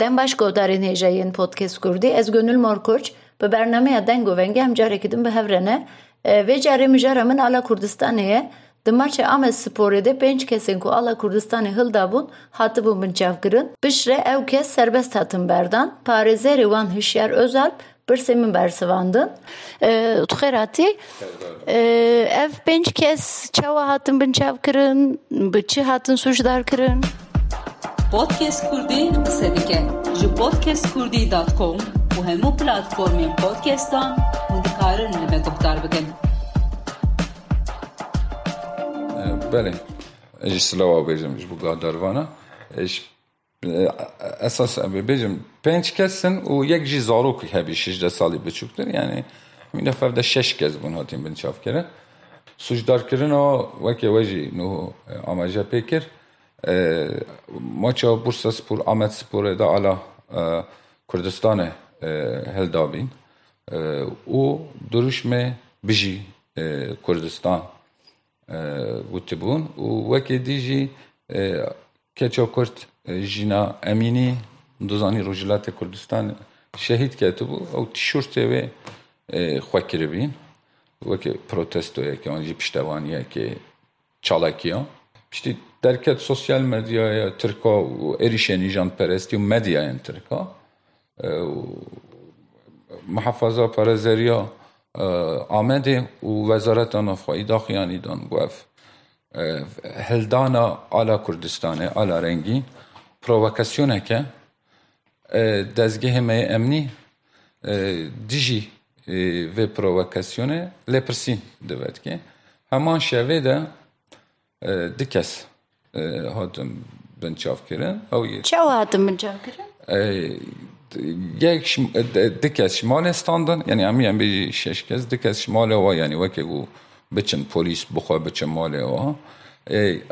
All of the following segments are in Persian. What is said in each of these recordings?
دم باش گودارین هیجایین پودکست کردی از گönül morkoç به برنامه دنگ و ونگی هم جاره کدیم به هفرنه و جاره مجاره من آلا کردستانه دمارچ آم سپوره ده پنج کسین کو آلا کردستانه هلدا بون hatı بون بنچاف کرن بشره ev kes serbest hatın berdan pareze van hüşyar özel bir semin bersivandın. Tu xerati ev pênc kes çawa hatin binçav kirin bi çi hatin sujdar kirin podcast kurdî qise dike ji podcastkurdî.com û hemû platformên podcastan hûn dikarin li me guhdar bikin Belê ji silawa bêjim ji bu dervana esas bêjim pênc kesin û yek jî zarokî hebî şijde salî biçûktir yani min fev de şeş kez bun hatîn bin çavkirin sucdarkirin o wekê we jî nû amaje pê ماچا بورسا سپور آمد سپور دا علا کردستان هلدابین و دروش می بجی کردستان وتبون وکی دیجی کچا کرد جینا امینی دوزانی روجلات کردستان شهید کرده بو او تیشورت و خوکر بین وکی protestoya ki onji piştevaniye ki çalakiya. İşte derket sosyal medyaya Türka u erişeni jan peresti u medyaya Türka. محفظه پرزریا آمده و وزارت نافخایی داخیانی دان گفت هلدانا آلا کردستانه آلا رنگی پرووکاسیونه که دزگه می امنی دیجی و پرووکاسیونه لپرسین دوید که همان شوه ده بنچاف کرن او çawa hatin binçav kirin یک شم... دکس شمالستاندن یعنی همی هم بیجی شش کس دکس شمال و یعنی وکی گو بچن پولیس بخواه بچن مال و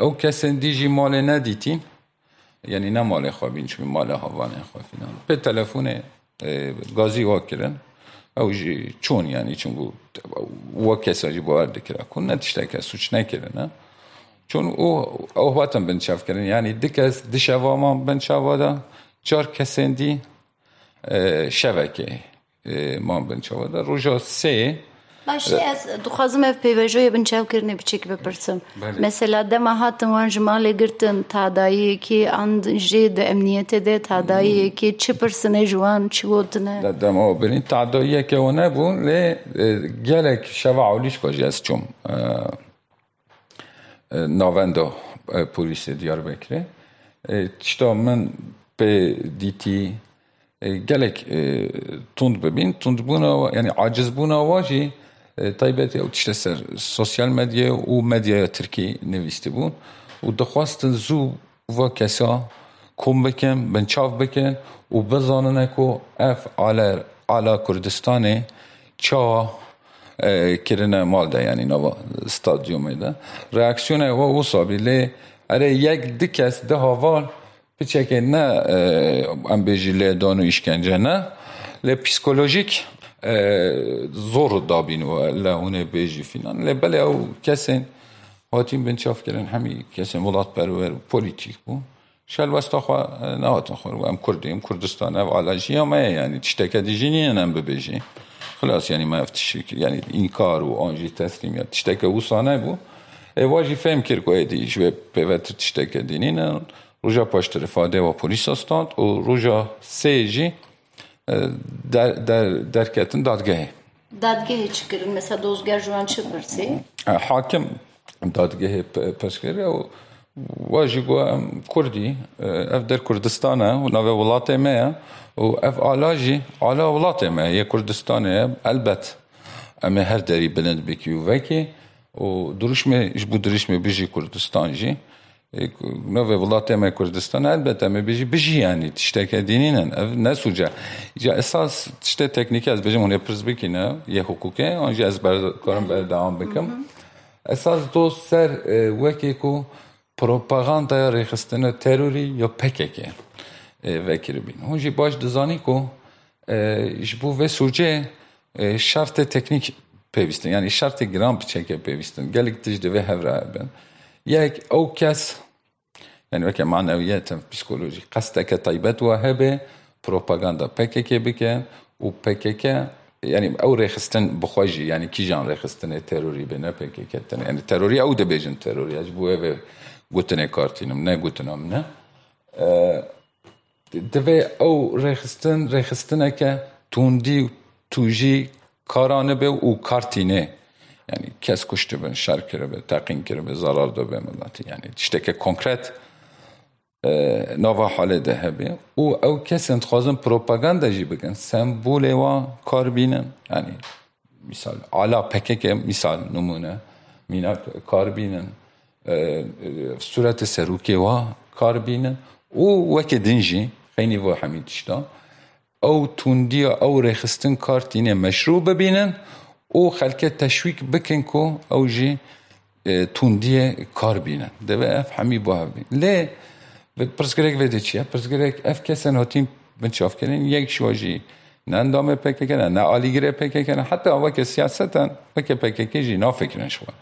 او کسن دیجی مال ندیتین یعنی نه مال خوابین چون مال هوانه خوابین به تلفن گازی واکرن او جی چون یعنی چون گو و کسا جی باور دکره کن نتیشته که سوچ نکره نه. چون او او باتم بنچاف کردن یعنی دکس دشواما بنچاوادا چار کسندی شبکه ما بنچاوادا روژا سه Başı ez dixwazim ev pêvejoyê binçav kirinê biçêk bipirsim. Mesela dema hatin wan ji malê girtin tadayiyekî an jê di emniyetê de tadayiyekî çi pirsine ji wan çi gotine. دما برین تعداییه که اونه بون لی گلک شوا عولیش کجی از E, novendo e, polisi Diyarbakır'ı. E, işte ben pe PDT gelek tund bebin tund buna yani aciz buna vaji taybet ya işte ser sosyal medya u medya Türkiye nevisti bu. U daxwastin zu va kesa kom bekem ben çav bekem u bezanene ko ef ala ala Kurdistanê çawa کرنه مال ده یعنی نو استادیوم ده ریاکشن او او سابیله اره یک دی کس ده هاوال پچک نه ام بیجیله دانو اشکنجه نه لی پسیکولوژیک زور دابین و لونه بیجی فینان لی بله او کسین هاتین بنچاف کردن همی کسین ولات پرور پلیتیک بود شل وستا خواه نهاتون خواه ام کردیم کردستانه و علاجی همه یعنی تشتکه دیجینی نم ببیجیم خلاص yani me ev tişkil yani inkar û an jî teslimiyet tişteke wisa nebû ê wa jî fêm kir ku êdî ji wê pêvetir tişteke dînîne روژا پاشتر فاده و پلیس استاند و روژا سه جی در, در, درکتن دادگاهی Dadgehê çi kirin mesela dozger ji wan çi pirsî? حاکم دادگاهی پس کرده و واجی گو ام کردی اف در کردستانه و نوه ولاته مه و اف آلا جی آلا ولاته مه. یه کردستانه البت. اما هر داری بلند بکی و وکی و دروش می جبو دروش می بجی کردستان جی. نوه ولاته ما کردستان البته می بجی بجی یعنی تشتک دینینن نه سوجا. جا اساس تشته تکنیکی از بجیم اون پرز بکنه یه حقوقه آنجا از بر کارم بر دوام بکم. اساس دو سر وکی کو پروپاگاندا ریخستن تروری یا پککه وکر بین هونجی باش دزانی کو جبو و سوجه شرط تکنیک پیوستن. یعنی شرط گرام بچکه پیوستن. گلک تجده و هفره بن. یک او کس يعني وكي معنويات بسيكولوجي قصدك طيبت وهبه بروباغندا بكك بكن و بكك يعني او ريخستن بخواجي يعني كي جان ريخستن تيروري بنا بكك يعني تيروري او دبيجن تيروري اجبو هبه گوتنه کارتینم نه گوتنم gutinekkartînim ne gutinom ne e, divê ew rêxistin rêxistineke tundî tu jî karan be û kartînê yani kes kuş dibin, şer kiribi, teqin kiribi, zarar dibe milleti. Yani tişteke konkret e, nava hale de hebe. U ev kesin dixwazin propaganda jî bikin. Sembolê wa kar. Yani misal ala PKK misal numune. Mîna kar. صورت سروکی و کار بینن او وکه دنجی خیلی و حمید شتا او توندی او رخستن کارتینه مشروع ببینن. او خلکه تشویق بکن کو او جی توندی کار بینن دوه اف همی با بین. لی پرسگرک ویده چیه؟ پرسگرک اف کسن هاتیم بنچاف کنین یک شواجی نه اندام پکه کنه نه آلیگره پکه کنه. حتی وکه سیاستن پکه که جی نافکرن شوا.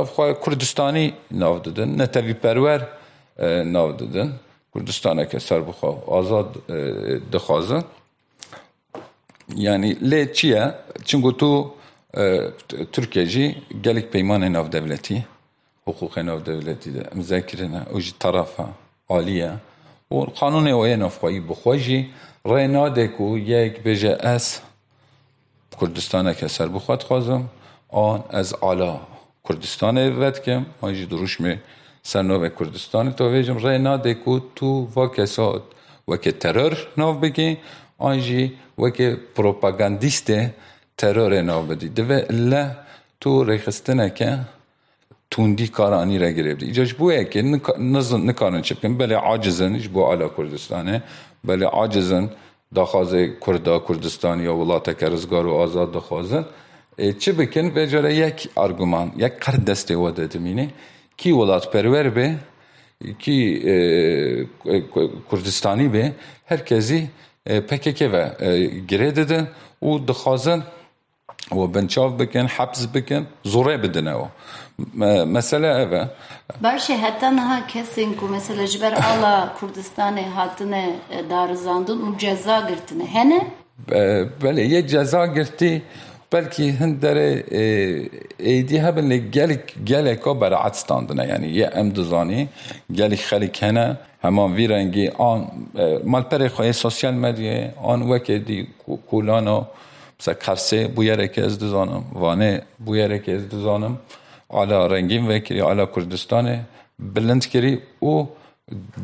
اف کردستانی ناو دادن نتوی پرور ناو دادن کردستانه که سر بخوا آزاد دخوازن یعنی لی چیه؟ چونگو تو ترکیه جی گلک پیمان ناو دولتی حقوق ناو دولتی ده مذاکرنه او جی طرفه عالیه و قانون اوه نافخوایی بخواجی رای ناده کو یک بجه اس کردستانه که سر بخواد خوازم آن از علا کردستان ود کم آنجی دروش می سرنو کردستان تو ویجم رای ناده کو تو و کسات و که ترور ناو بگی آنجی و که پروپاگاندیست ترور ناو بدی دوه الله تو ریخستنه که توندی کارانی را گرفتی ایجاش بویه که نکارن چه بکن بله عاجزن ایش بو علا کردستانه بله عاجزن داخواز کردا کردستانی یا ولات کرزگار و آزاد داخوازن چه بکن به جاره یک ارگومان یک قرد دسته و دمینه کی ولات پرور به کی کردستانی به herkesi PKK ve gire dedi و دخوازن و بنچاف بکن حبس بکن زوره بدن او مسئله اوه برشه حتی نها کسین که مثلا جبر آلا کردستان هاتنه دارزاندن و جزا گرتنه هنه؟ بله یه جزا گرتی بلکه هندره ایدی هبن گلک گلکا برعت ستاندنه یعنی یه امدزانی گلک خلک هنه همان وی رنگی آن مال پر خواهی سوسیال مدیه آن وکه دی کولانو مثلا کرسه بویره که از دزانم وانه بویره که از دزانم علا رنگین وکری علا کردستان بلند کری و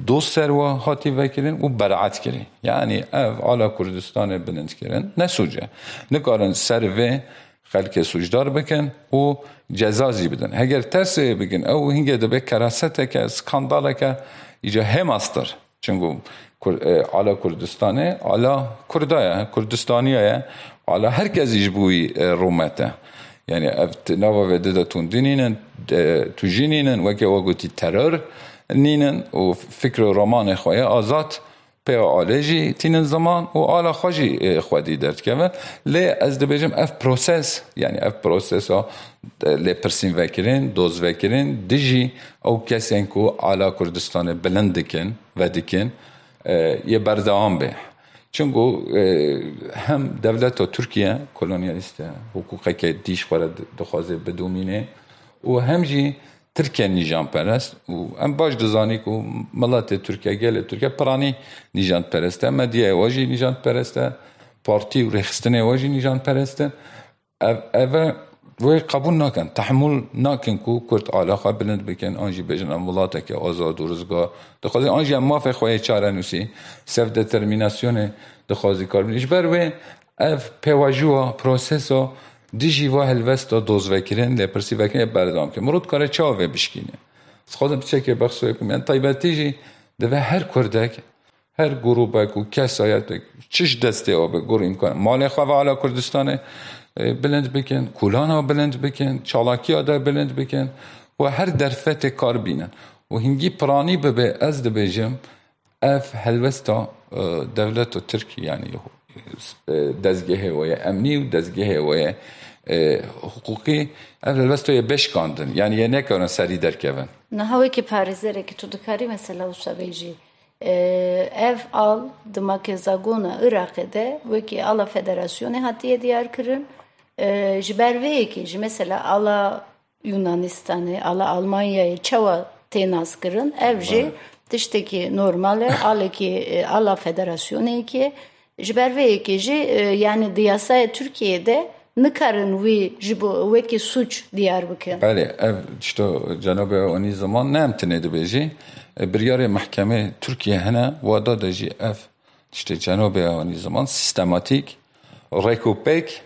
دو سروا هاتی وکرین و برعت کری یعنی اف علا کردستان بلند کرن نسوجه نکارن سر و خلک سوجدار بکن و جزازی بدن اگر ترس بگن او هنگه دبه کراسته که سکانداله که ایجا هم استر چونگو علا کردستانه علا کردایه کردستانیه علا هر کسی بوی رومته يعني نوا وددا توندينين توجينين وكي وقتي ترور نينن وفكر رومان خويا آزاد پی آلجی تین زمان و آلا خوشی خودی درد که لی از دبیجم اف پروسس یعنی اف پروسس ها لی پرسین وکرین دوز وکرین دیجی او کسی کو آلا کردستان بلند دکن و دکن یه بردوام به چونگو هم دولت و ترکیه کلونیالیسته حقوقه که دیش خورد دخوازه بدومینه و هم جی ترکیه نیجان پرست و هم باش دزانی که ملت ترکیه گل ترکیه پرانی نیجان پرسته مدیه واجی نیجان پرسته پارتی و رخستنه واجی نیجان پرسته اوه و قبول نکن تحمل نکن کو کرد علاقه بلند بکن آنجی بجن ولاته که آزاد و رزگار دخوازی آنجی هم مافه خواهی چاره نوسی سف دترمیناسیون دخوازی کار بینیش بر و اف پیواجو پروسسو دیجی و هلوستا دوز وکرین لپرسی وکرین بردام که مرود کار چاوه بشکینه خودم چه که بخصوی یعنی طیبتی جی دوه هر کردک هر گروبک و کسایت چش دسته آبه گروه امکان مال خواه علا کردستانه بلند بکن کولان بلند بکن چالاکی ها بلند بکن و هر درفت کار بینن و هنگی پرانی ببه از دبیجم اف هلوستا دولت و ترکی یعنی دزگه و امنی و دزگه و حقوقی اف هلوستا یه بشکاندن یعنی یه نکارن سری درکون نهاوی که پارێزەرێکی که تو دکاری مثلا وسەبێژی ev al di makezagona Iraqê de wekî ala federasyonê hatiye diyar kirin ji ber vê yekê ji mesela ala Yunanistanê ala Almanyayê çawa tênas kirin ev jî tiştekî normal e alekî ala federasyonekê ji ber vê yekê jî yani di yasaya Tirkiyeyê nikarin wî ji bo wekî suç diyar bikin. Belê ev işte cenab-ı anî zaman ne em tune dibêjî بریار محکمه ترکیه هنه وادا دجی اف تشتی جنوب آنی زمان سیستماتیک ریکوپیک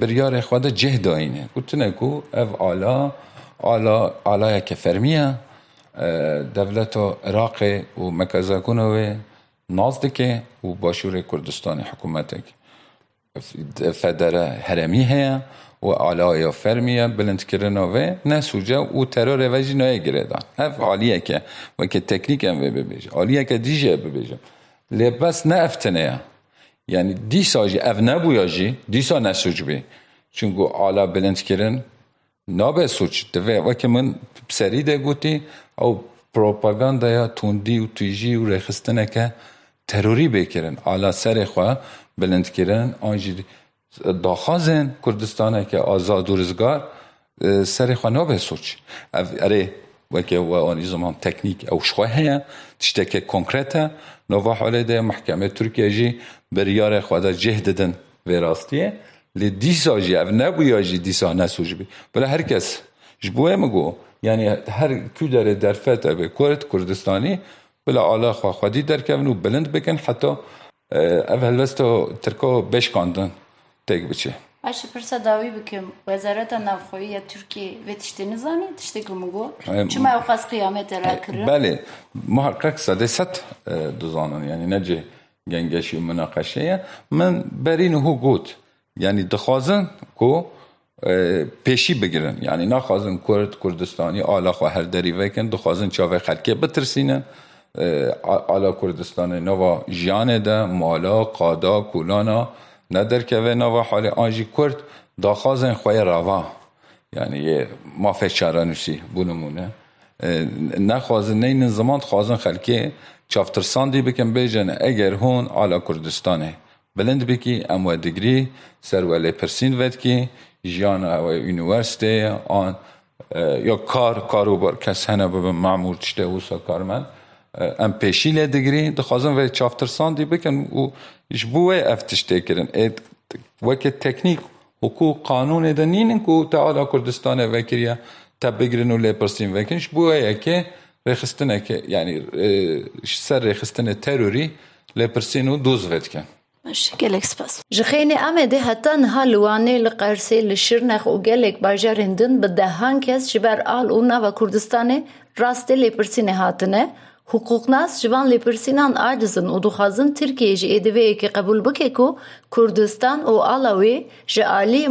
بریار خواده جه داینه گوتنه کو اف آلا آلا آلا که فرمیه دولت عراق و مکزا کنوه نازدکه و باشور کردستان حکومتک. فدره هرمی هیا و آلایا فرمیه بلند کرنا و نه سوجه و ترور وجی نه گردان. اف عالیه که و که تکنیک هم ببیجه. عالیه که دیجه ببیجه. لبس نه افتنه یعنی دی ساجی اف نبویا جی دی سا نسوج بی. چونگو آلا بلند کرن نابه سوچ دوه. و که من سری ده گوتی او پروپاگاندا یا توندی و تویجی و رخستنه که تروری بکرن آلا سر خواه بلند کرن آنجی داخازن کردستانه که آزاد و رزگار سر خوانا به سوچ. اره وکه و آنی زمان تکنیک او شخواه هیا تشتکه کنکرته نووا حاله ده محکمه ترکیه جی بریار خواده جه ددن و راستیه. لی دیسا جی او نبویا جی دیسا نسوج بی. بلا هر کس جبوه مگو یعنی هر کو داره در فتح به کرد کردستانی بلا آلا خواه خودی در کونو بلند بکن حتی اول وستو ترکو بشکاندن تێک بچێ باشه پرسە داوی بکەم وەزارەتە نافخۆیە تورکی وێ تشتێ نزانانی تشتێکم بگۆ چما ئەو قەس قیامەتە راکرد بەێ محقق سەدە سەد دزانن ینی نەجێ گەنگەشی و مناقەشەیە من بەرین هو گوت. ینی دخوازن کۆ پێشی بگرن ینی ناخوازن کورد کوردستانی ئالاخوا هەر دەریڤێکن دخوازن چاوێ خەلکێ بترسینن. ئالا کوردستانی نەوە ژیانێدا مالا قادا کولانا ندرکوه نوا حال آنجی کرد داخوازن خواه روا. یعنی یه ما فچرانوسی بونمونه. نخوازن نین زمان خوازن خلکه چافترساندی بکن بیجن اگر هون آلا کردستانه بلند بکی ام دگری سر ولی پرسین ود کی جیان و یونیورسیته آن یا کار کاروبار کس هنه ببن معمول چته وسا کارمند. ام پیشیله دگری دخوازم و چافتر ساندی بکن و ایش بوه افتش تکرن اید وکه تکنیک حکو قانون ده نینن که تعالا کردستان وکریا تا بگرن و لپرسیم وکن ایش بوه اکه رخستن اکه یعنی سر رخستن تروری لپرسین و دوز وید کن شکل اکسپاس جخین امده حتان هالوانه لقرسی لشرنخ و گلک باجارندن به دهان جبر آل و نوه کردستانه راسته لپرسین هاتنه Kurdistanê rastê lêpirsînê hatine حقوقناس جوان لپرسینان عاجزن و دخوازن ترکیه جی ادوه که قبول بکه کو کردستان و آلاوی جی آلی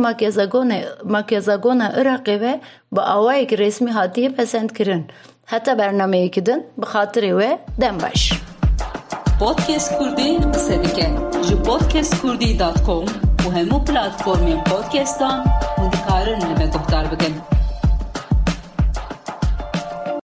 مکیزاگون عراقی و با آوائی که رسمی حاتیه پسند کرن حتی برنامه کدن بخاطر و دم باش پودکست کردی قصه دیگه جو پودکست کردی دات کام و همو پلاتفورمی پودکستان و دکارن لبه گفتار بکن